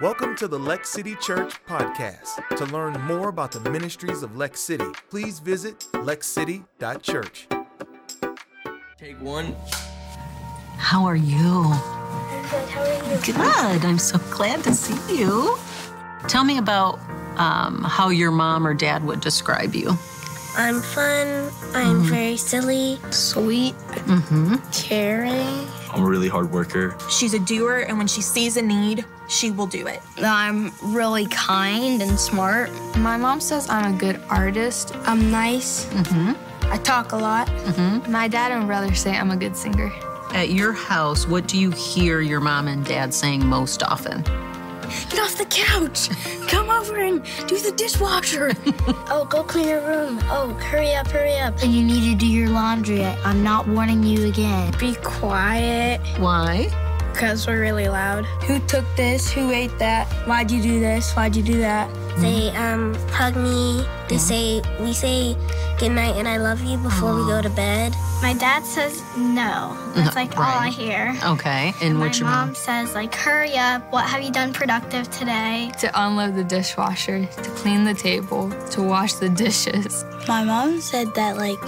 Welcome to the Lex City Church podcast. To learn more about the ministries of Lex City, please visit lexcity.church. Take one. How are you? Good. How are you? Good. I'm so glad to see you. Tell me about um, how your mom or dad would describe you. I'm fun. I'm very silly, sweet, Mm-hmm. caring. I'm a really hard worker. She's a doer, and when she sees a need, she will do it. I'm really kind and smart. My mom says I'm a good artist. I'm nice. Mm-hmm. I talk a lot. Mm-hmm. My dad and brother say I'm a good singer. At your house, what do you hear your mom and dad saying most often? Get off the couch. Come over and do the dishwasher. oh, go clean your room. Oh, hurry up, hurry up. And you need to do your laundry. I'm not warning you again. Be quiet. Why? Because we're really loud. Who took this? Who ate that? Why'd you do this? Why'd you do that? They um hug me. They say we say good night and I love you before we go to bed. My dad says no. That's like all I hear. Okay. And My what's your mom mom? says like, hurry up. What have you done productive today? To unload the dishwasher, to clean the table, to wash the dishes. My mom said that like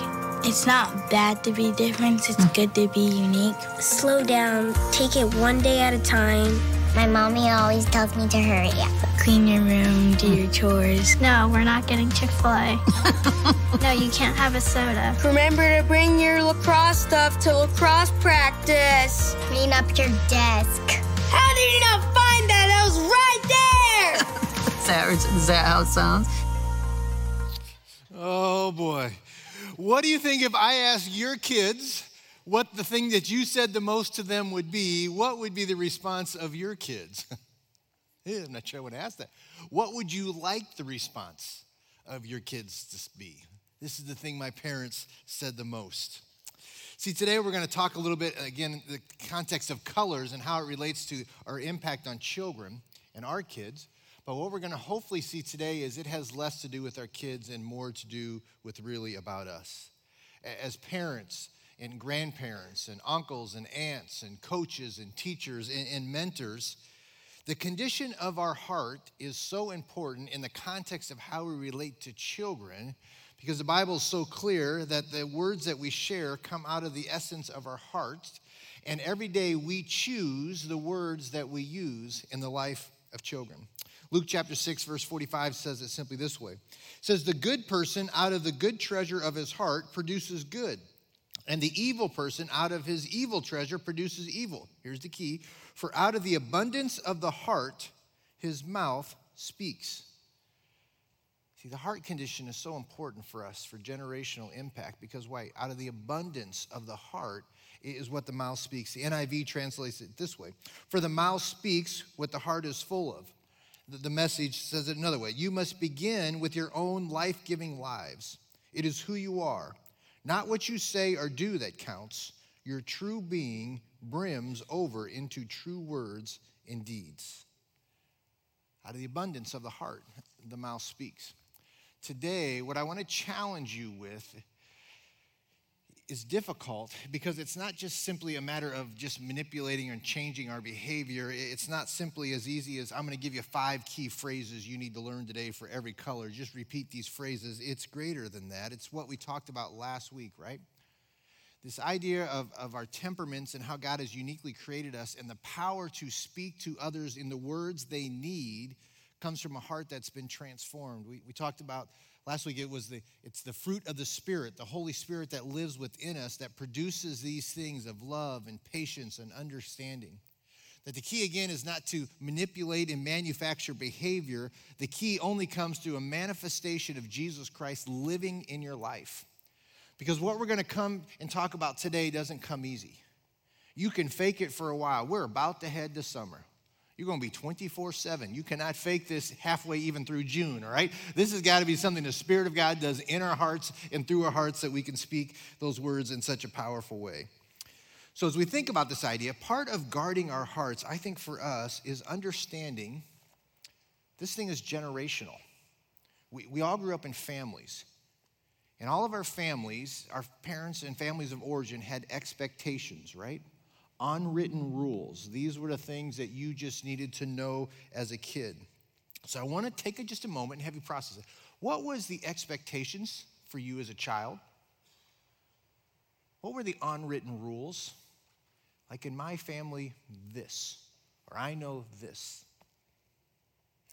it's not bad to be different, it's good to be unique. Slow down, take it one day at a time. My mommy always tells me to hurry up. Clean your room, do hmm. your chores. No, we're not getting Chick fil A. no, you can't have a soda. Remember to bring your lacrosse stuff to lacrosse practice. Clean up your desk. How did you not find that? That was right there! Is that, is that how it sounds? Oh boy. What do you think if I asked your kids what the thing that you said the most to them would be? What would be the response of your kids? I'm not sure I would ask that. What would you like the response of your kids to be? This is the thing my parents said the most. See, today we're going to talk a little bit, again, the context of colors and how it relates to our impact on children and our kids. But what we're going to hopefully see today is it has less to do with our kids and more to do with really about us. As parents and grandparents and uncles and aunts and coaches and teachers and, and mentors, the condition of our heart is so important in the context of how we relate to children because the Bible is so clear that the words that we share come out of the essence of our hearts. And every day we choose the words that we use in the life of children. Luke chapter 6, verse 45 says it simply this way. It says, The good person out of the good treasure of his heart produces good. And the evil person out of his evil treasure produces evil. Here's the key for out of the abundance of the heart, his mouth speaks. See, the heart condition is so important for us for generational impact because why? Out of the abundance of the heart is what the mouth speaks. The NIV translates it this way For the mouth speaks what the heart is full of. The- message says it another way You must begin with your own life giving lives. It is who you are, not what you say or do that counts. Your true being brims over into true words and deeds. Out of the abundance of the heart, the mouth speaks. Today, what I want to challenge you with is difficult because it's not just simply a matter of just manipulating and changing our behavior. It's not simply as easy as I'm going to give you five key phrases you need to learn today for every color. Just repeat these phrases. It's greater than that. It's what we talked about last week, right? This idea of, of our temperaments and how God has uniquely created us and the power to speak to others in the words they need comes from a heart that's been transformed. We, we talked about last week it was the it's the fruit of the spirit the holy spirit that lives within us that produces these things of love and patience and understanding. That the key again is not to manipulate and manufacture behavior. The key only comes through a manifestation of jesus christ living in your life. Because what we're going to come and talk about today doesn't come easy. You can fake it for a while. We're about to head to summer you're going to be 24 7. You cannot fake this halfway even through June, all right? This has got to be something the Spirit of God does in our hearts and through our hearts that we can speak those words in such a powerful way. So, as we think about this idea, part of guarding our hearts, I think for us, is understanding this thing is generational. We, we all grew up in families. And all of our families, our parents and families of origin had expectations, right? Unwritten rules. These were the things that you just needed to know as a kid. So I want to take just a moment and have you process it. What was the expectations for you as a child? What were the unwritten rules? Like in my family, this, or I know this.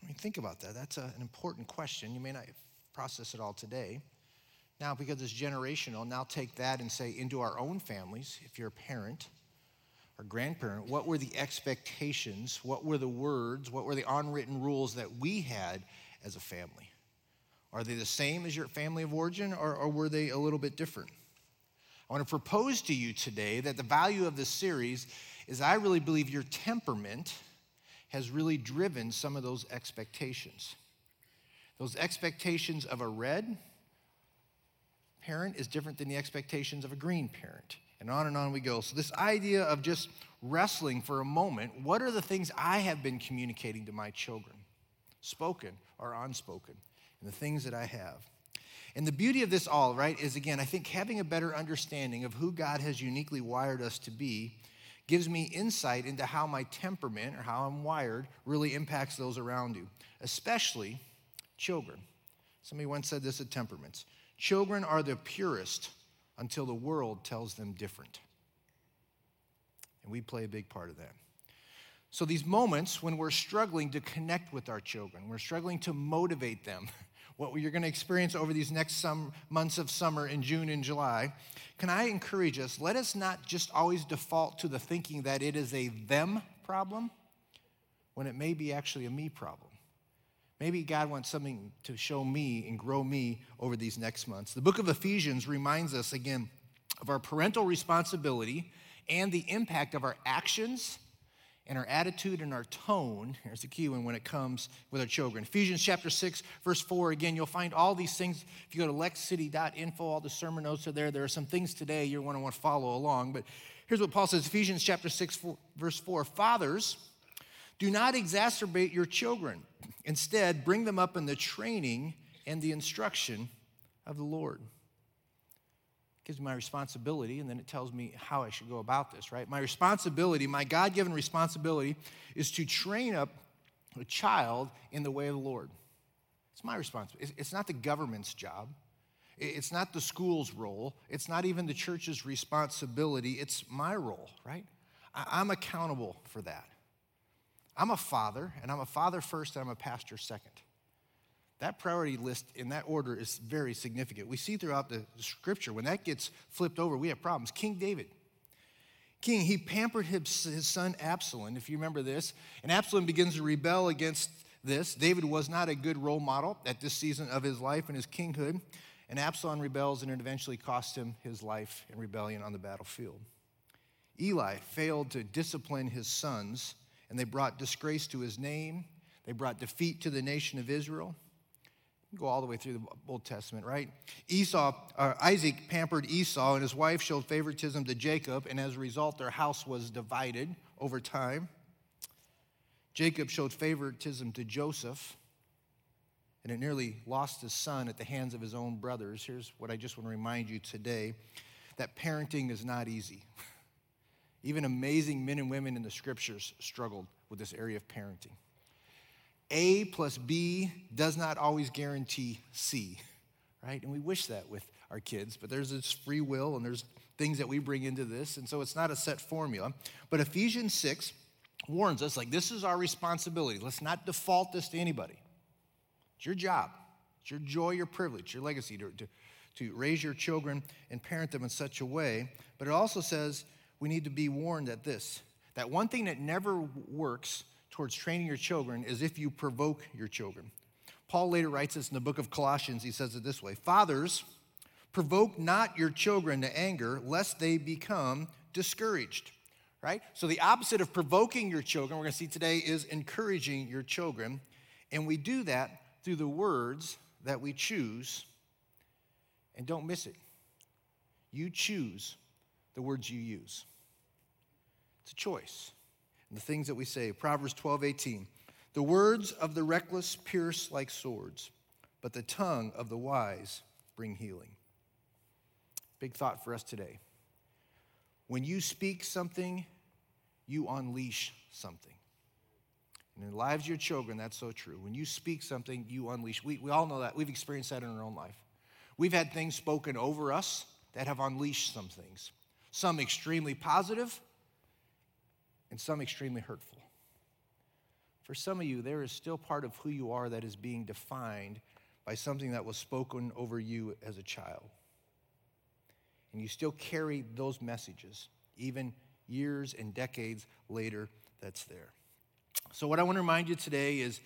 I mean, think about that. That's a, an important question. You may not process it all today. Now, because it's generational, now take that and say into our own families, if you're a parent grandparent, what were the expectations? What were the words? What were the unwritten rules that we had as a family? Are they the same as your family of origin, or, or were they a little bit different? I want to propose to you today that the value of this series is I really believe your temperament has really driven some of those expectations. Those expectations of a red parent is different than the expectations of a green parent. And on and on we go. So, this idea of just wrestling for a moment what are the things I have been communicating to my children, spoken or unspoken, and the things that I have? And the beauty of this all, right, is again, I think having a better understanding of who God has uniquely wired us to be gives me insight into how my temperament or how I'm wired really impacts those around you, especially children. Somebody once said this at temperaments children are the purest until the world tells them different. And we play a big part of that. So, these moments when we're struggling to connect with our children, we're struggling to motivate them, what you're going to experience over these next some months of summer in June and July, can I encourage us? Let us not just always default to the thinking that it is a them problem when it may be actually a me problem. Maybe God wants something to show me and grow me over these next months. The book of Ephesians reminds us again of our parental responsibility and the impact of our actions and our attitude and our tone. Here's the key one when it comes with our children. Ephesians chapter 6, verse 4. Again, you'll find all these things. If you go to lexcity.info, all the sermon notes are there. There are some things today you're going to want to follow along. But here's what Paul says Ephesians chapter 6, 4, verse 4. Fathers, do not exacerbate your children. Instead, bring them up in the training and the instruction of the Lord. It gives me my responsibility, and then it tells me how I should go about this, right? My responsibility, my God given responsibility, is to train up a child in the way of the Lord. It's my responsibility. It's not the government's job. It's not the school's role. It's not even the church's responsibility. It's my role, right? I'm accountable for that. I'm a father, and I'm a father first, and I'm a pastor second. That priority list in that order is very significant. We see throughout the scripture, when that gets flipped over, we have problems. King David, king, he pampered his, his son Absalom, if you remember this, and Absalom begins to rebel against this. David was not a good role model at this season of his life and his kinghood, and Absalom rebels, and it eventually cost him his life in rebellion on the battlefield. Eli failed to discipline his sons and they brought disgrace to his name. They brought defeat to the nation of Israel. Go all the way through the Old Testament, right? Esau, Isaac pampered Esau, and his wife showed favoritism to Jacob, and as a result, their house was divided over time. Jacob showed favoritism to Joseph, and it nearly lost his son at the hands of his own brothers. Here's what I just want to remind you today that parenting is not easy. Even amazing men and women in the scriptures struggled with this area of parenting. A plus B does not always guarantee C, right? And we wish that with our kids, but there's this free will and there's things that we bring into this, and so it's not a set formula. But Ephesians 6 warns us like, this is our responsibility. Let's not default this to anybody. It's your job, it's your joy, your privilege, your legacy to, to, to raise your children and parent them in such a way. But it also says, we need to be warned at this that one thing that never works towards training your children is if you provoke your children. Paul later writes this in the book of Colossians. He says it this way Fathers, provoke not your children to anger, lest they become discouraged. Right? So, the opposite of provoking your children, we're going to see today, is encouraging your children. And we do that through the words that we choose. And don't miss it. You choose the words you use. It's a choice. And the things that we say, Proverbs 12, 18. The words of the reckless pierce like swords, but the tongue of the wise bring healing. Big thought for us today. When you speak something you unleash something. And in the lives of your children, that's so true. When you speak something, you unleash. We, we all know that. We've experienced that in our own life. We've had things spoken over us that have unleashed some things, some extremely positive and some extremely hurtful. For some of you, there is still part of who you are that is being defined by something that was spoken over you as a child. And you still carry those messages, even years and decades later, that's there. So, what I want to remind you today is,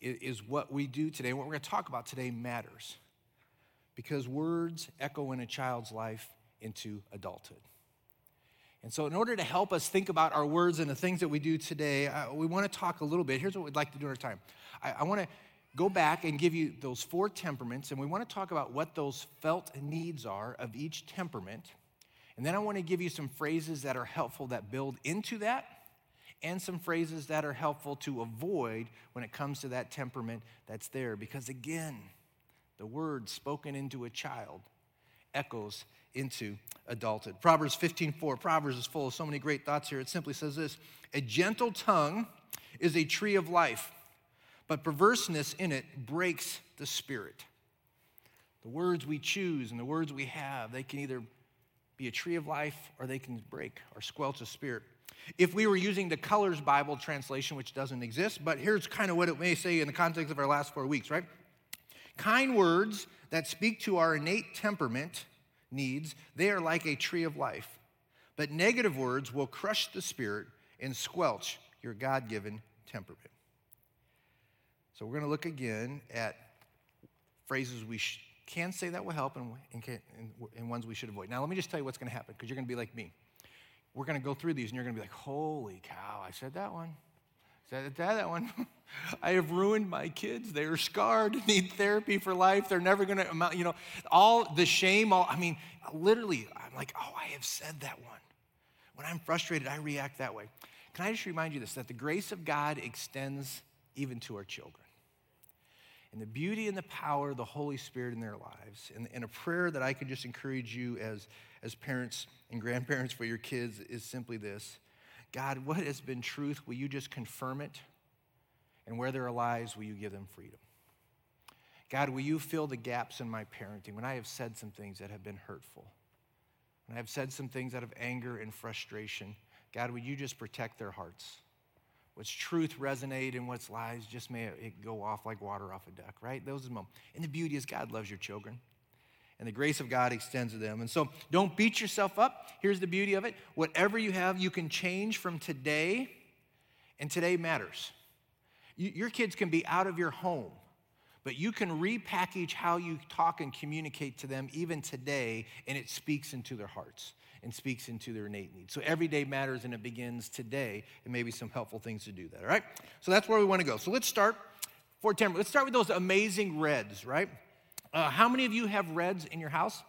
is what we do today, what we're going to talk about today matters. Because words echo in a child's life into adulthood. And so, in order to help us think about our words and the things that we do today, uh, we want to talk a little bit. Here's what we'd like to do in our time. I, I want to go back and give you those four temperaments, and we want to talk about what those felt needs are of each temperament. And then I want to give you some phrases that are helpful that build into that, and some phrases that are helpful to avoid when it comes to that temperament that's there. Because again, the word spoken into a child echoes into adulthood. Proverbs 15:4. Proverbs is full of so many great thoughts here. It simply says this: "A gentle tongue is a tree of life, but perverseness in it breaks the spirit." The words we choose and the words we have, they can either be a tree of life or they can break or squelch a spirit. If we were using the Colors Bible translation, which doesn't exist, but here's kind of what it may say in the context of our last four weeks, right? Kind words that speak to our innate temperament needs, they are like a tree of life. But negative words will crush the spirit and squelch your God given temperament. So we're going to look again at phrases we sh- can say that will help and, and, and, and ones we should avoid. Now, let me just tell you what's going to happen because you're going to be like me. We're going to go through these and you're going to be like, holy cow, I said that one. That, that one. I have ruined my kids. They are scarred, need therapy for life. They're never going to amount, you know, all the shame, all, I mean, literally, I'm like, oh, I have said that one. When I'm frustrated, I react that way. Can I just remind you this that the grace of God extends even to our children. And the beauty and the power of the Holy Spirit in their lives. And, and a prayer that I could just encourage you as, as parents and grandparents for your kids is simply this God, what has been truth, will you just confirm it? And where there are lies, will you give them freedom? God, will you fill the gaps in my parenting when I have said some things that have been hurtful? When I have said some things out of anger and frustration, God, will you just protect their hearts? What's truth resonate and what's lies just may it go off like water off a duck, right? Those are the moments. And the beauty is God loves your children and the grace of God extends to them. And so don't beat yourself up. Here's the beauty of it whatever you have, you can change from today, and today matters. You, your kids can be out of your home, but you can repackage how you talk and communicate to them even today, and it speaks into their hearts and speaks into their innate needs. So every day matters and it begins today, and maybe some helpful things to do that, all right? So that's where we want to go. So let's start for. Let's start with those amazing reds, right? Uh, how many of you have Reds in your house?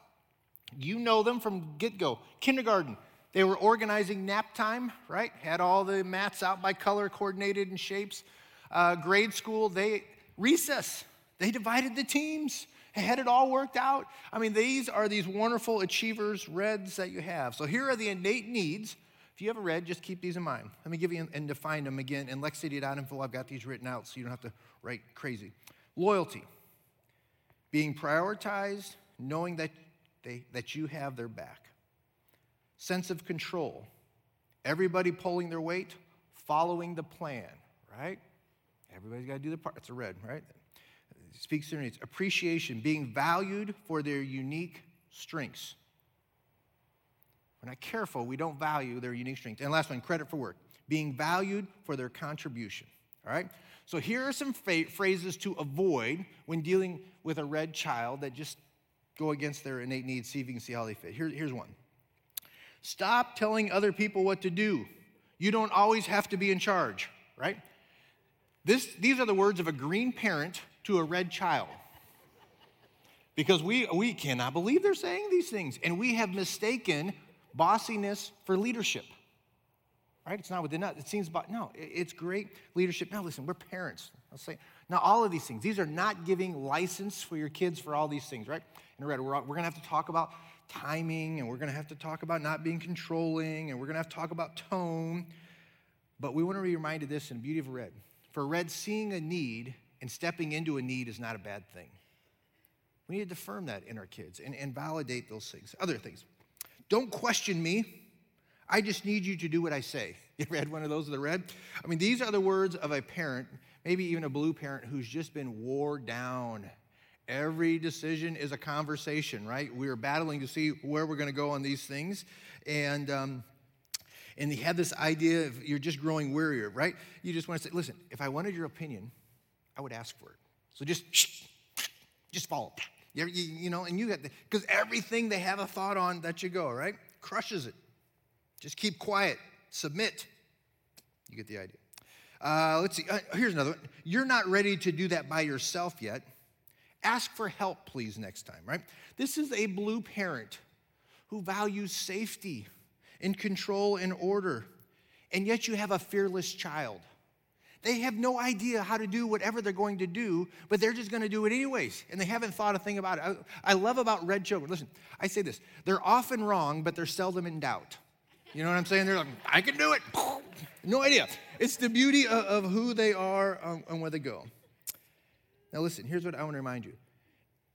You know them from get go. Kindergarten, they were organizing nap time, right? Had all the mats out by color, coordinated in shapes. Uh, grade school, they recess. They divided the teams. Had it all worked out. I mean, these are these wonderful achievers, reds that you have. So here are the innate needs. If you have a red, just keep these in mind. Let me give you and define them again. In lexcity.info, I've got these written out so you don't have to write crazy. Loyalty being prioritized, knowing that, they, that you have their back. Sense of control, everybody pulling their weight, following the plan, right? Everybody's got to do their part. It's a red, right? Speaks to their needs. Appreciation, being valued for their unique strengths. We're not careful, we don't value their unique strengths. And last one, credit for work, being valued for their contribution. All right? So here are some phrases to avoid when dealing with a red child that just go against their innate needs. See if you can see how they fit. Here, here's one Stop telling other people what to do. You don't always have to be in charge, right? This, these are the words of a green parent to a red child. Because we, we cannot believe they're saying these things. And we have mistaken bossiness for leadership right? It's not within us. It seems, but no, it's great leadership. Now, listen, we're parents. I'll say, now, all of these things, these are not giving license for your kids for all these things, right? And red, we're, we're going to have to talk about timing, and we're going to have to talk about not being controlling, and we're going to have to talk about tone. But we want to be reminded of this in the beauty of red. For red, seeing a need and stepping into a need is not a bad thing. We need to affirm that in our kids and, and validate those things. Other things. Don't question me. I just need you to do what I say. You read one of those of the red? I mean, these are the words of a parent, maybe even a blue parent, who's just been wore down. Every decision is a conversation, right? We are battling to see where we're going to go on these things. And, um, and they have this idea of you're just growing wearier, right? You just want to say, listen, if I wanted your opinion, I would ask for it. So just, just follow. You, you, you know, and you got, because everything they have a thought on, that you go, right? Crushes it. Just keep quiet, submit. You get the idea. Uh, let's see. Uh, here's another one. You're not ready to do that by yourself yet. Ask for help, please, next time, right? This is a blue parent who values safety and control and order, and yet you have a fearless child. They have no idea how to do whatever they're going to do, but they're just going to do it anyways, and they haven't thought a thing about it. I, I love about red children. Listen, I say this they're often wrong, but they're seldom in doubt. You know what I'm saying? They're like, I can do it. No idea. It's the beauty of, of who they are um, and where they go. Now, listen, here's what I want to remind you.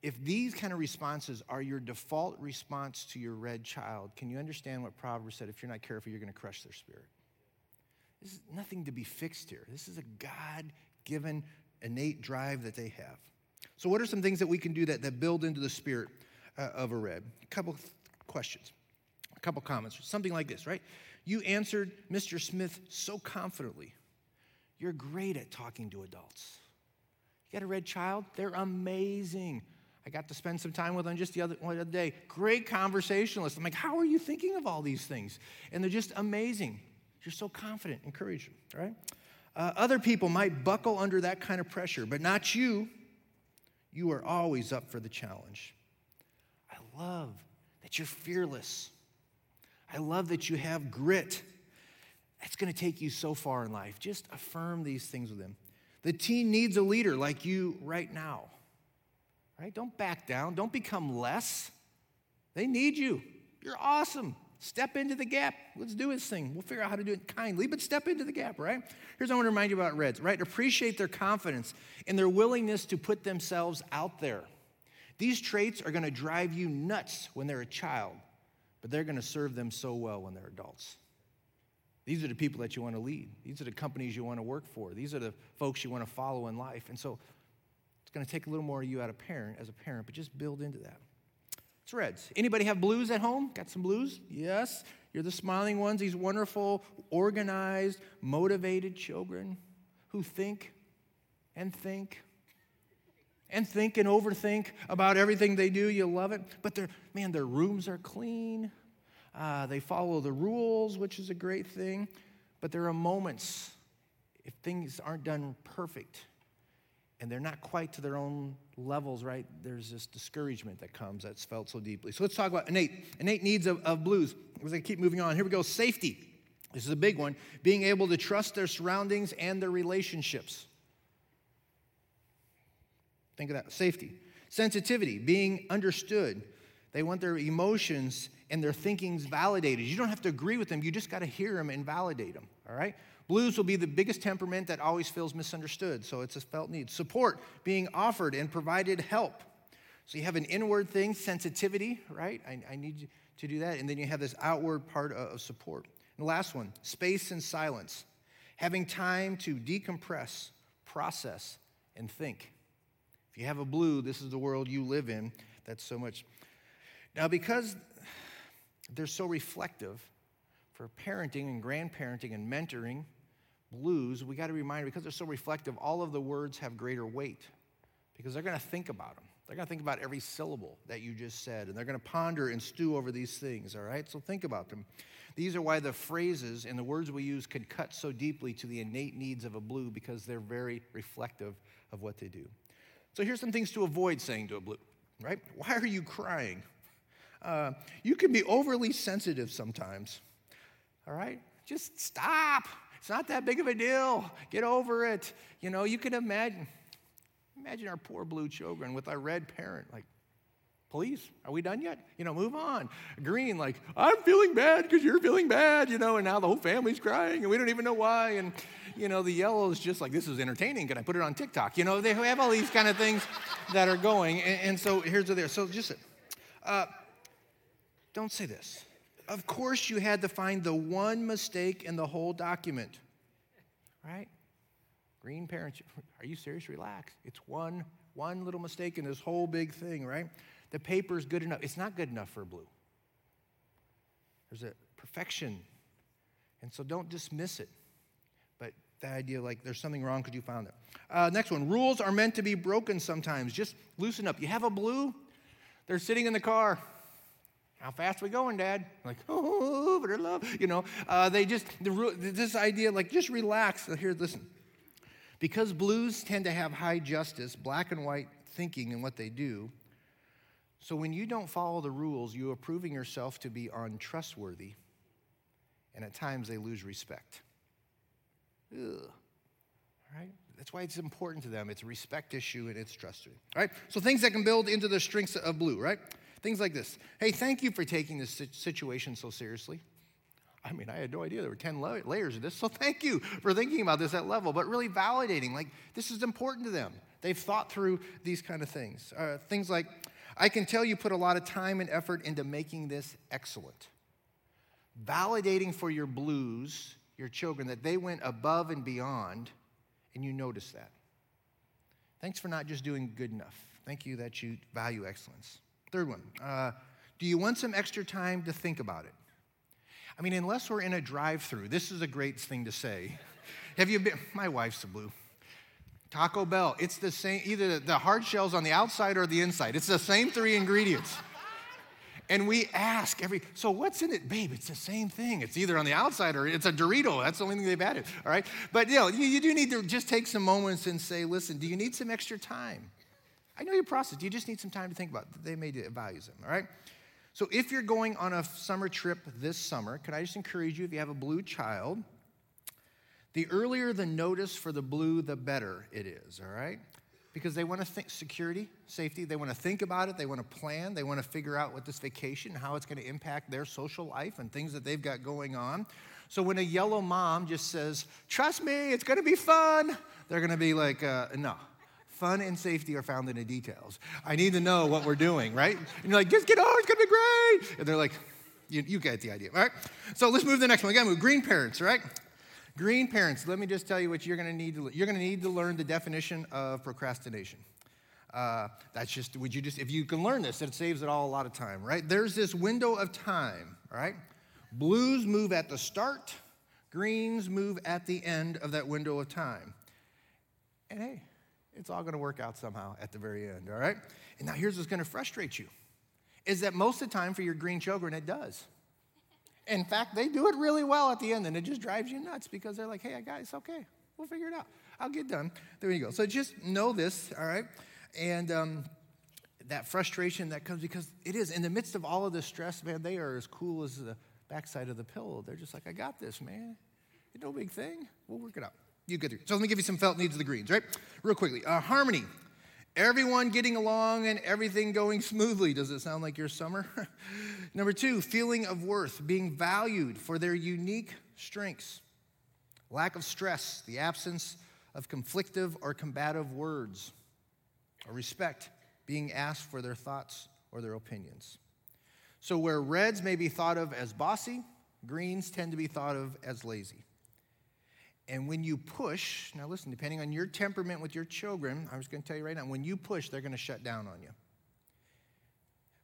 If these kind of responses are your default response to your red child, can you understand what Proverbs said? If you're not careful, you're going to crush their spirit. This is nothing to be fixed here. This is a God given innate drive that they have. So, what are some things that we can do that, that build into the spirit uh, of a red? A couple questions couple comments, something like this, right? You answered Mr. Smith so confidently. You're great at talking to adults. You got a red child? They're amazing. I got to spend some time with them just the other, other day. Great conversationalist. I'm like, how are you thinking of all these things? And they're just amazing. You're so confident. Encourage them, right? Uh, other people might buckle under that kind of pressure, but not you. You are always up for the challenge. I love that you're fearless. I love that you have grit. That's going to take you so far in life. Just affirm these things with them. The teen needs a leader like you right now. Right? Don't back down. Don't become less. They need you. You're awesome. Step into the gap. Let's do this thing. We'll figure out how to do it kindly, but step into the gap, right? Here's what I want to remind you about Reds, right? Appreciate their confidence and their willingness to put themselves out there. These traits are going to drive you nuts when they're a child but they're going to serve them so well when they're adults. These are the people that you want to lead. These are the companies you want to work for. These are the folks you want to follow in life. And so it's going to take a little more of you out of parent as a parent, but just build into that. It's reds. Anybody have blues at home? Got some blues? Yes. You're the smiling ones, these wonderful, organized, motivated children who think and think and think and overthink about everything they do. You love it. But their, man, their rooms are clean. Uh, they follow the rules, which is a great thing. But there are moments, if things aren't done perfect and they're not quite to their own levels, right? There's this discouragement that comes that's felt so deeply. So let's talk about innate, innate needs of, of blues. As I keep moving on, here we go safety. This is a big one. Being able to trust their surroundings and their relationships. Think of that safety. Sensitivity, being understood. They want their emotions and their thinkings validated. You don't have to agree with them, you just got to hear them and validate them, all right? Blues will be the biggest temperament that always feels misunderstood, so it's a felt need. Support, being offered and provided help. So you have an inward thing, sensitivity, right? I, I need you to do that. And then you have this outward part of support. And the last one, space and silence. Having time to decompress, process, and think. If you have a blue, this is the world you live in. That's so much. Now, because they're so reflective for parenting and grandparenting and mentoring, blues, we got to remind because they're so reflective, all of the words have greater weight because they're going to think about them. They're going to think about every syllable that you just said, and they're going to ponder and stew over these things, all right? So think about them. These are why the phrases and the words we use can cut so deeply to the innate needs of a blue because they're very reflective of what they do. So here's some things to avoid saying to a blue, right? Why are you crying? Uh, you can be overly sensitive sometimes, all right? Just stop. It's not that big of a deal. Get over it. You know, you can imagine, imagine our poor blue children with our red parent, like, Please, are we done yet? You know, move on. Green, like, I'm feeling bad because you're feeling bad, you know, and now the whole family's crying and we don't even know why. And, you know, the yellow is just like, this is entertaining. Can I put it on TikTok? You know, they have all these kind of things that are going. And, and so here's the there. So just, uh, don't say this. Of course, you had to find the one mistake in the whole document, right? Green parents, are you serious? Relax. It's one, one little mistake in this whole big thing, right? The paper is good enough. It's not good enough for a blue. There's a perfection. And so don't dismiss it. But the idea like there's something wrong because you found it. Uh, next one rules are meant to be broken sometimes. Just loosen up. You have a blue, they're sitting in the car. How fast we going, Dad? Like, oh, but love, you know. Uh, they just the, this idea, like, just relax. Here, listen. Because blues tend to have high justice, black and white thinking in what they do. So when you don't follow the rules, you are proving yourself to be untrustworthy, and at times they lose respect. Ugh. Right? That's why it's important to them. It's a respect issue and it's trust. All right? So things that can build into the strengths of blue, right? Things like this. Hey, thank you for taking this situation so seriously. I mean, I had no idea there were 10 layers of this, so thank you for thinking about this at level, but really validating, like, this is important to them. They've thought through these kind of things. Uh, things like, I can tell you put a lot of time and effort into making this excellent. Validating for your blues, your children, that they went above and beyond, and you notice that. Thanks for not just doing good enough. Thank you that you value excellence. Third one, uh, do you want some extra time to think about it? I mean, unless we're in a drive through, this is a great thing to say. Have you been? My wife's a blue. Taco Bell, it's the same, either the hard shell's on the outside or the inside. It's the same three ingredients. And we ask every, so what's in it? Babe, it's the same thing. It's either on the outside or it's a Dorito. That's the only thing they've added, all right? But you know, you, you do need to just take some moments and say, listen, do you need some extra time? I know your process. You just need some time to think about it. They may values them, all right? So if you're going on a summer trip this summer, could I just encourage you, if you have a blue child, the earlier the notice for the blue, the better it is, all right? Because they want to think security, safety, they want to think about it, they want to plan, they want to figure out what this vacation, how it's going to impact their social life and things that they've got going on. So when a yellow mom just says, trust me, it's going to be fun, they're going to be like, uh, no, Fun and safety are found in the details. I need to know what we're doing, right? And you're like, just get on, it's gonna be great. And they're like, you, you get the idea, all right? So let's move to the next one. We gotta move. Green parents, right? Green parents, let me just tell you what you're need to You're gonna need to learn the definition of procrastination. Uh, that's just, would you just, if you can learn this, it saves it all a lot of time, right? There's this window of time, right? Blues move at the start, greens move at the end of that window of time. And hey, it's all going to work out somehow at the very end, all right? And now here's what's going to frustrate you is that most of the time for your green children, it does. In fact, they do it really well at the end, and it just drives you nuts because they're like, hey, guys, okay, we'll figure it out. I'll get done. There you go. So just know this, all right? And um, that frustration that comes because it is in the midst of all of this stress, man, they are as cool as the backside of the pillow. They're just like, I got this, man. No big thing. We'll work it out. You get through. So let me give you some felt needs of the greens, right? Real quickly. Uh, harmony. Everyone getting along and everything going smoothly. Does it sound like your summer? Number two, feeling of worth, being valued for their unique strengths. Lack of stress, the absence of conflictive or combative words. Or respect, being asked for their thoughts or their opinions. So, where reds may be thought of as bossy, greens tend to be thought of as lazy. And when you push, now listen, depending on your temperament with your children, I'm just going to tell you right now, when you push, they're going to shut down on you.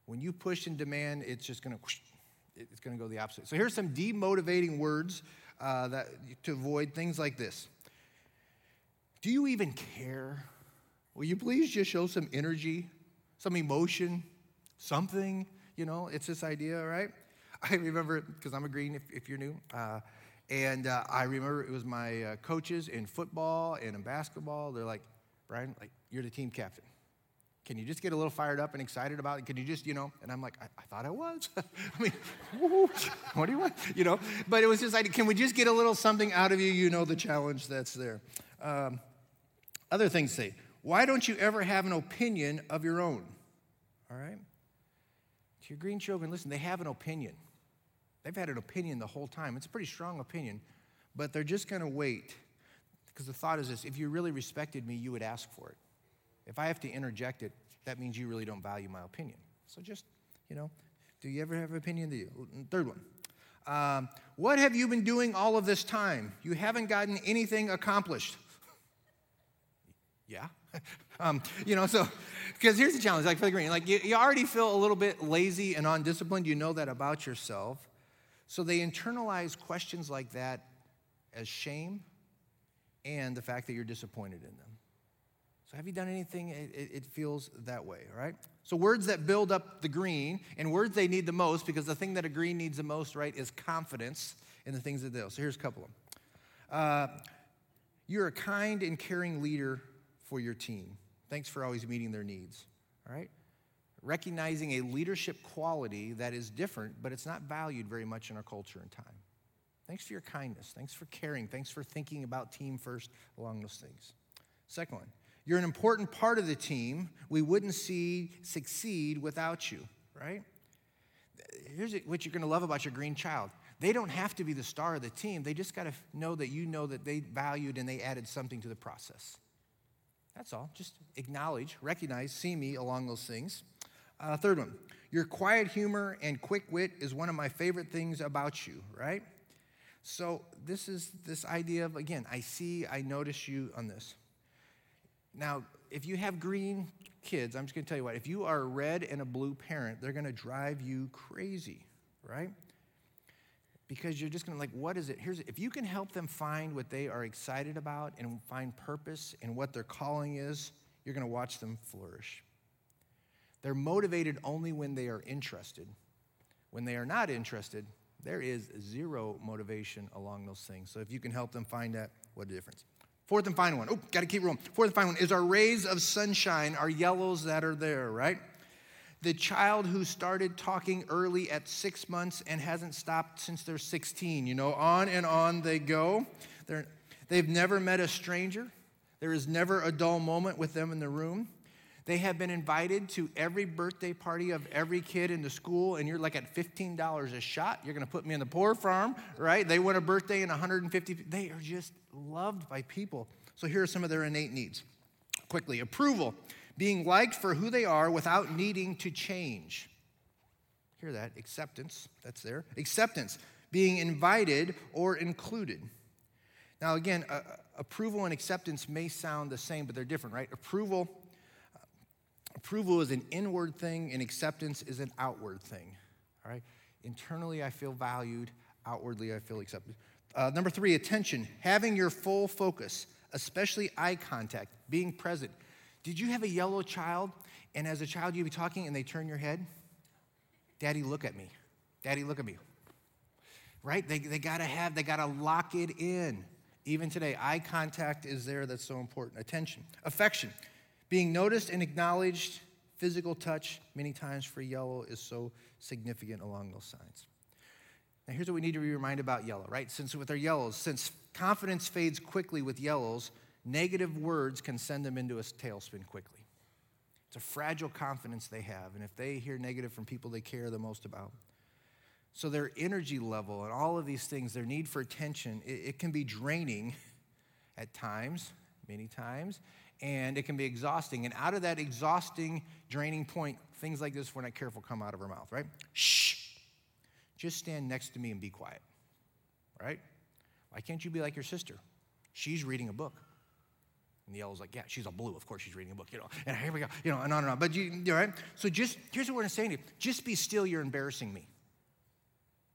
When you push and demand, it's just going to, it's going to go the opposite. So here's some demotivating words uh, that to avoid things like this. Do you even care? Will you please just show some energy, some emotion, something? You know, it's this idea, right? I remember, because I'm a green if, if you're new. Uh, and uh, I remember it was my uh, coaches in football and in basketball. They're like, Brian, like you're the team captain. Can you just get a little fired up and excited about it? Can you just, you know? And I'm like, I, I thought I was. I mean, what do you want? You know? But it was just like, can we just get a little something out of you? You know the challenge that's there. Um, other things say, why don't you ever have an opinion of your own? All right? To your green children, listen, they have an opinion. They've had an opinion the whole time. It's a pretty strong opinion, but they're just going to wait because the thought is this if you really respected me, you would ask for it. If I have to interject it, that means you really don't value my opinion. So just, you know, do you ever have an opinion? Do you? Third one. Um, what have you been doing all of this time? You haven't gotten anything accomplished. yeah. um, you know, so, because here's the challenge, like for the green, like you, you already feel a little bit lazy and undisciplined. You know that about yourself. So they internalize questions like that as shame and the fact that you're disappointed in them. So, have you done anything? It, it, feels that way, right? So, words that build up the green and words they need the most, because the thing that a green needs the most, right, is confidence in the things that they'll. So, here's a couple of them. Uh, you're a kind and caring leader for your team. Thanks for always meeting their needs, all right? Recognizing a leadership quality that is different, but it's not valued very much in our culture and time. Thanks for your kindness. Thanks for caring. Thanks for thinking about team first along those things. Second one, you're an important part of the team. We wouldn't see succeed without you, right? Here's what you're going to love about your green child. They don't have to be the star of the team. They just got to know that you know that they valued and they added something to the process. That's all. Just acknowledge, recognize, see me along those things. Uh, third one, your quiet humor and quick wit is one of my favorite things about you, right? So, this is this idea of, again, I see, I notice you on this. Now, if you have green kids, I'm just going to tell you what, if you are a red and a blue parent, they're going to drive you crazy, right? Because you're just going to like, what is it? Here's if you can help them find what they are excited about and find purpose in what their calling is, you're going to watch them flourish. They're motivated only when they are interested. When they are not interested, there is zero motivation along those things. So if you can help them find that, what a difference. Fourth and final one. Oh, got to keep rolling. Fourth and final one is our rays of sunshine, our yellows that are there, right? The child who started talking early at six months and hasn't stopped since they're 16. You know, on and on they go. They're, they've never met a stranger. There is never a dull moment with them in the room. They have been invited to every birthday party of every kid in the school, and you're like at $15 a shot. You're going to put me in the poor farm, right? They want a birthday in 150. They are just loved by people. So here are some of their innate needs. Quickly approval, being liked for who they are without needing to change. Hear that? Acceptance, that's there. Acceptance, being invited or included. Now, again, uh, approval and acceptance may sound the same, but they're different, right? Approval Approval is an inward thing, and acceptance is an outward thing. All right? Internally, I feel valued. Outwardly, I feel accepted. Uh, number three, attention. Having your full focus, especially eye contact, being present. Did you have a yellow child, and as a child, you'd be talking and they turn your head? Daddy, look at me. Daddy, look at me. Right? They, they gotta have, they gotta lock it in. Even today, eye contact is there, that's so important. Attention. Affection. Being noticed and acknowledged, physical touch, many times for yellow, is so significant along those signs. Now, here's what we need to be reminded about yellow, right? Since with our yellows, since confidence fades quickly with yellows, negative words can send them into a tailspin quickly. It's a fragile confidence they have, and if they hear negative from people they care the most about, so their energy level and all of these things, their need for attention, it, it can be draining at times, many times, and it can be exhausting. And out of that exhausting, draining point, things like this, we're not careful, come out of our mouth, right? Shh. Just stand next to me and be quiet, right? Why can't you be like your sister? She's reading a book. And the yellow's like, yeah, she's a blue. Of course she's reading a book, you know. And here we go, you know, and on and on. But you, you right? So just, here's what we're saying to you. Just be still, you're embarrassing me.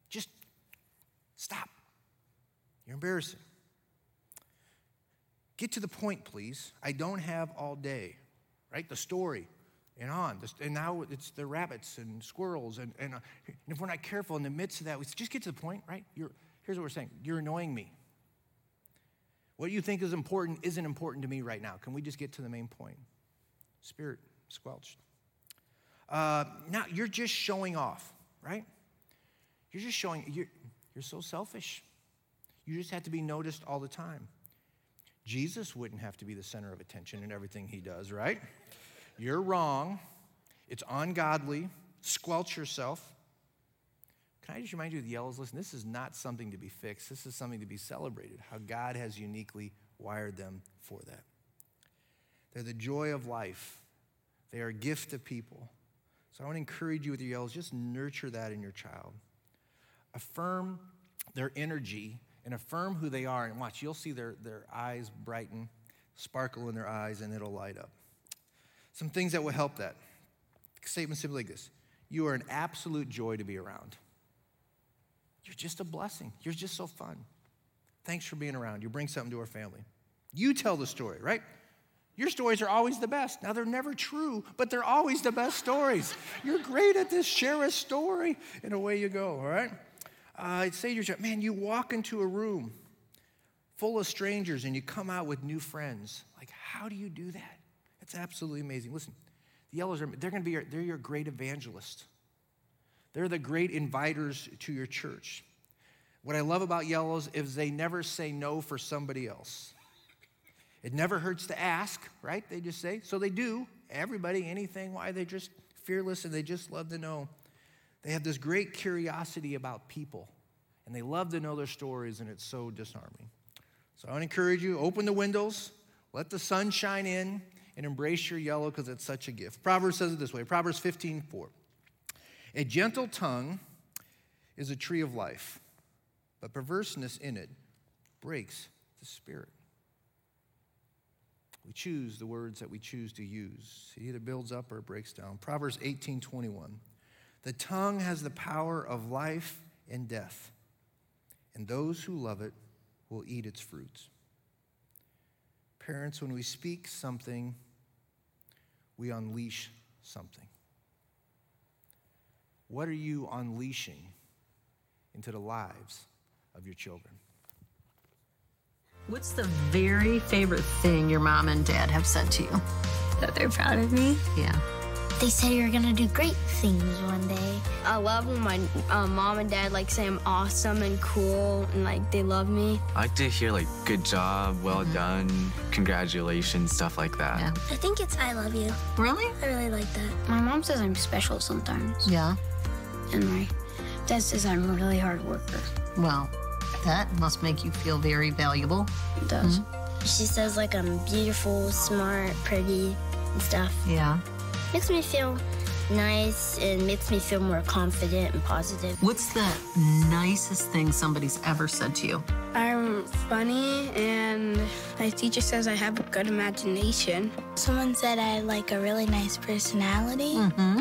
Just stop. You're embarrassing. Get to the point, please. I don't have all day, right? The story and on. And now it's the rabbits and squirrels. And, and, uh, and if we're not careful in the midst of that, we just get to the point, right? You're, here's what we're saying You're annoying me. What you think is important isn't important to me right now. Can we just get to the main point? Spirit squelched. Uh, now, you're just showing off, right? You're just showing, you're, you're so selfish. You just have to be noticed all the time. Jesus wouldn't have to be the center of attention in everything he does, right? You're wrong. It's ungodly. squelch yourself. Can I just remind you, of the yellows, listen, this is not something to be fixed. This is something to be celebrated, how God has uniquely wired them for that. They're the joy of life, they are a gift to people. So I want to encourage you with your yellows, just nurture that in your child. Affirm their energy and affirm who they are. And watch, you'll see their, their eyes brighten, sparkle in their eyes, and it'll light up. Some things that will help that. Statement simply like this You are an absolute joy to be around. You're just a blessing. You're just so fun. Thanks for being around. You bring something to our family. You tell the story, right? Your stories are always the best. Now, they're never true, but they're always the best stories. You're great at this. Share a story, and away you go, all right? Uh, say to yourself, man, you walk into a room full of strangers and you come out with new friends. Like, how do you do that? It's absolutely amazing. Listen, the yellows are, they're going to be your, they're your great evangelists. They're the great inviters to your church. What I love about yellows is they never say no for somebody else. It never hurts to ask, right? They just say, so they do. Everybody, anything. Why? They're just fearless and they just love to know. They have this great curiosity about people and they love to know their stories, and it's so disarming. So I to encourage you open the windows, let the sun shine in, and embrace your yellow because it's such a gift. Proverbs says it this way Proverbs 15 4. A gentle tongue is a tree of life, but perverseness in it breaks the spirit. We choose the words that we choose to use. It either builds up or it breaks down. Proverbs 18 21. The tongue has the power of life and death, and those who love it will eat its fruits. Parents, when we speak something, we unleash something. What are you unleashing into the lives of your children? What's the very favorite thing your mom and dad have said to you? That they're proud of me. Yeah. They say you're gonna do great things one day. I love when my uh, mom and dad like say I'm awesome and cool and like they love me. I like to hear like good job, well done, congratulations, stuff like that. Yeah. I think it's I love you. Really? I really like that. My mom says I'm special sometimes. Yeah. And my dad says I'm a really hard worker. Well, that must make you feel very valuable. It does. She says like I'm beautiful, smart, pretty, and stuff. Yeah. Makes me feel nice and makes me feel more confident and positive. What's the nicest thing somebody's ever said to you? I'm funny and my teacher says I have a good imagination. Someone said I had like a really nice personality Mm-hmm.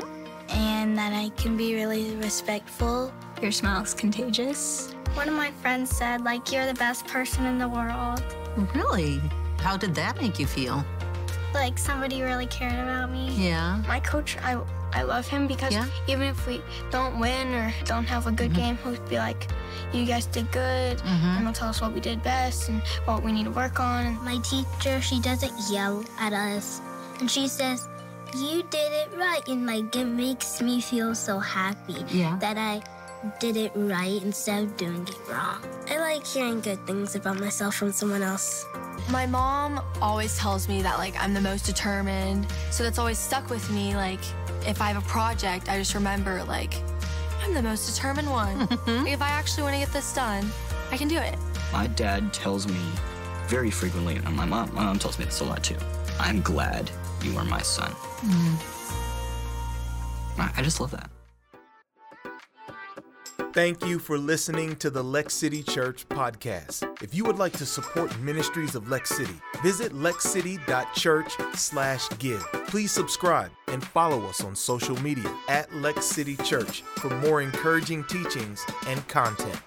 and that I can be really respectful. Your smile's contagious. One of my friends said like you're the best person in the world. Really? How did that make you feel? Like somebody really cared about me. Yeah. My coach, I I love him because Yeah. even if we don't win or don't have a good mm-hmm. game, he'll be like, "You guys did good," mm-hmm. and he'll tell us what we did best and what we need to work on. My teacher, she doesn't yell at us. And she says, You did it right. And like, it makes me feel so happy Yeah. that I did it right instead of doing it wrong. I like hearing good things about myself from someone else. My mom always tells me that like I'm the most determined. So that's always stuck with me. Like if I have a project, I just remember like I'm the most determined one. Mm-hmm. Like, if I actually want to get this done, I can do it. My dad tells me very frequently, and my mom, my mom tells me this a lot too. I'm glad you are my son. Mm. I I just love that. Thank you for listening to the Lex City Church podcast. If you would like to support ministries of Lex City, visit lexcity.church/give. Please subscribe and follow us on social media at Lex City Church for more encouraging teachings and content.